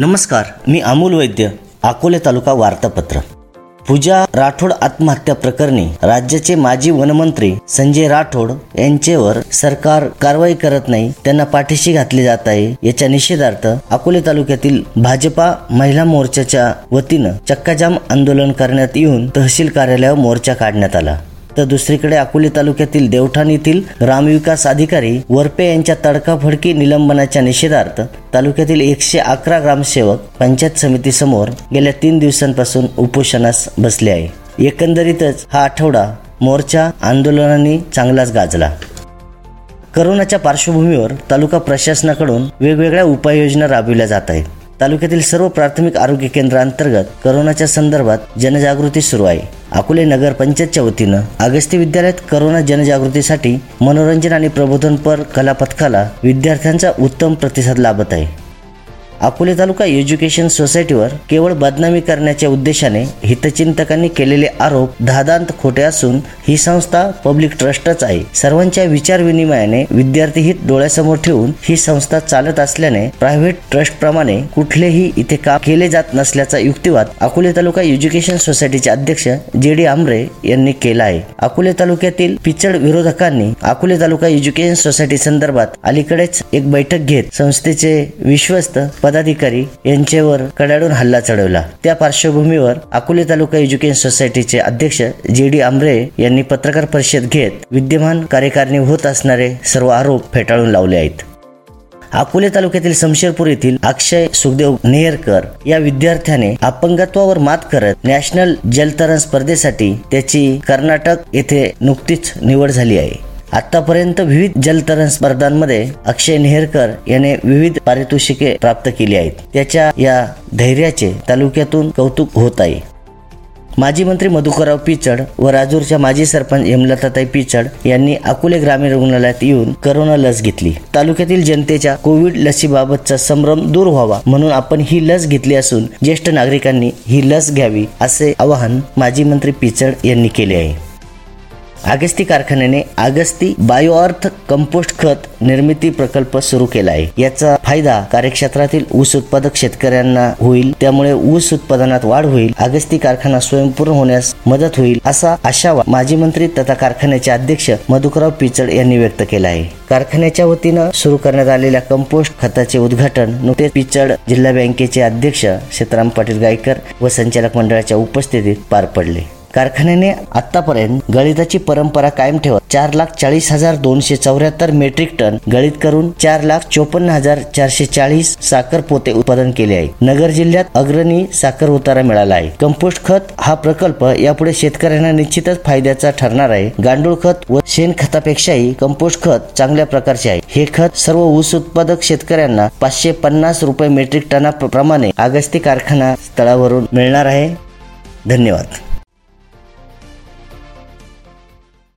नमस्कार मी अमोल वैद्य अकोले तालुका वार्तापत्र. पूजा राठोड आत्महत्या प्रकरणी राज्याचे माजी वनमंत्री संजय राठोड यांच्यावर सरकार कारवाई करत नाही त्यांना पाठीशी घातली जात आहे याच्या निषेधार्थ अकोले तालुक्यातील भाजपा महिला मोर्चाच्या वतीनं चक्काजाम आंदोलन करण्यात येऊन तहसील कार्यालयावर मोर्चा काढण्यात आला. तर दुसरीकडे अकोले तालुक्यातील देवठाण येथील ग्रामविकास अधिकारी वरपे यांच्या तडकाफडकी निलंबनाच्या निषेधार्थ तालुक्यातील एकशे अकरा ग्रामसेवक पंचायत समितीसमोर गेल्या तीन दिवसांपासून उपोषणास बसले आहे. एकंदरीतच हा आठवडा मोर्चा आंदोलनाने चांगलाच गाजला. करोनाच्या पार्श्वभूमीवर तालुका प्रशासनाकडून वेगवेगळ्या उपाययोजना राबविल्या जात आहेत. तालुक्यातील सर्व प्राथमिक आरोग्य केंद्रांतर्गत करोनाच्या संदर्भात जनजागृती सुरू आहे. अकोले नगर पंचायतच्या वतीनं अगस्ती विद्यालयात करोना जनजागृतीसाठी मनोरंजन आणि प्रबोधनपर कला पथकाला विद्यार्थ्यांचा उत्तम प्रतिसाद लाभत आहे. अकोले तालुका एज्युकेशन सोसायटीवर केवळ बदनामी करण्याच्या उद्देशाने हितचिंतकांनी केलेले आरोप धादांत खोटे असून ही संस्था पब्लिक ट्रस्टच आहे. सर्वांच्या विचार विनिमयाने विद्यार्थी हित डोळ्यासमोर ठेवून ही संस्था चालत असल्याने प्रायव्हेट ट्रस्ट प्रमाणे कुठलेही इथे काम केले जात नसल्याचा युक्तिवाद अकोले तालुका एज्युकेशन सोसायटीचे अध्यक्ष जे डी आमरे यांनी केला आहे. अकोले तालुक्यातील पिचड विरोधकांनी अकोले तालुका एज्युकेशन सोसायटी संदर्भात अलीकडेच एक बैठक घेत संस्थेचे विश्वस्त पदाधिकारी यांच्यावर कडाडून हल्ला चढवला. त्या पार्श्वभूमीवर अकोले तालुका एज्युकेशन सोसायटीचे अध्यक्ष जे डी आमरे यांनी पत्रकार परिषद घेत विद्यमान कार्यकारिणी होत असणारे सर्व आरोप फेटाळून लावले आहेत. अकोले तालुक्यातील समशेरपूर येथील अक्षय सुखदेव नेहरकर या विद्यार्थ्याने अपंगत्वावर मात करत नॅशनल जलतरण स्पर्धेसाठी त्याची कर्नाटक येथे नुकतीच निवड झाली आहे. आतापर्यंत विविध जलतरण स्पर्धांमध्ये अक्षय नेहरकर याने विविध पारितोषिके प्राप्त केली आहेत. त्याच्या या धैर्याचे तालुक्यातून कौतुक होत आहे. माजी मंत्री मधुकरराव पिचड व राजूरच्या माजी सरपंच हेमलताताई पिचड यांनी अकोले ग्रामीण रुग्णालयात येऊन करोना लस घेतली. तालुक्यातील जनतेच्या कोविड लसीबाबतचा संभ्रम दूर व्हावा म्हणून आपण ही लस घेतली असून ज्येष्ठ नागरिकांनी ही लस घ्यावी असे आवाहन माजी मंत्री पिचड यांनी केले आहे. आगस्ती कारखान्याने आगस्ती बायोअर्थ कंपोस्ट खत निर्मिती प्रकल्प सुरू केला आहे याचा फायदा कार्यक्षेत्रातील ऊस उत्पादक शेतकऱ्यांना होईल त्यामुळे ऊस उत्पादनात वाढ होईल आगस्ती कारखाना स्वयंपूर्ण होण्यास मदत होईल असा आशावा माजी मंत्री तथा कारखान्याचे अध्यक्ष मधुकराव पिचड यांनी व्यक्त केला आहे कारखान्याच्या वतीनं सुरू करण्यात आलेल्या कंपोस्ट खताचे उद्घाटन नुकतेच पिचड जिल्हा बँकेचे अध्यक्ष सीताराम पाटील गायकर व संचालक मंडळाच्या उपस्थितीत पार पडले. कारखान्याने आतापर्यंत गळिताची परंपरा कायम ठेवत चार लाख चाळीस हजार दोनशे चौऱ्याहत्तर मेट्रिक टन गळीत करून चार लाख चोपन्न हजार चारशे चाळीस साखर पोते उत्पादन केले आहे. नगर जिल्ह्यात अग्रणी साखर उतारा मिळाला आहे. कंपोस्ट खत हा प्रकल्प यापुढे शेतकऱ्यांना निश्चितच फायद्याचा ठरणार आहे. गांडूळ खत व शेण खतापेक्षाही कंपोस्ट खत चांगल्या प्रकारचे आहे. हे खत सर्व ऊस उत्पादक शेतकऱ्यांना पाचशे पन्नास रुपये मेट्रिक टना प्रमाणे आगस्ती कारखाना स्थळावरून मिळणार आहे. धन्यवाद.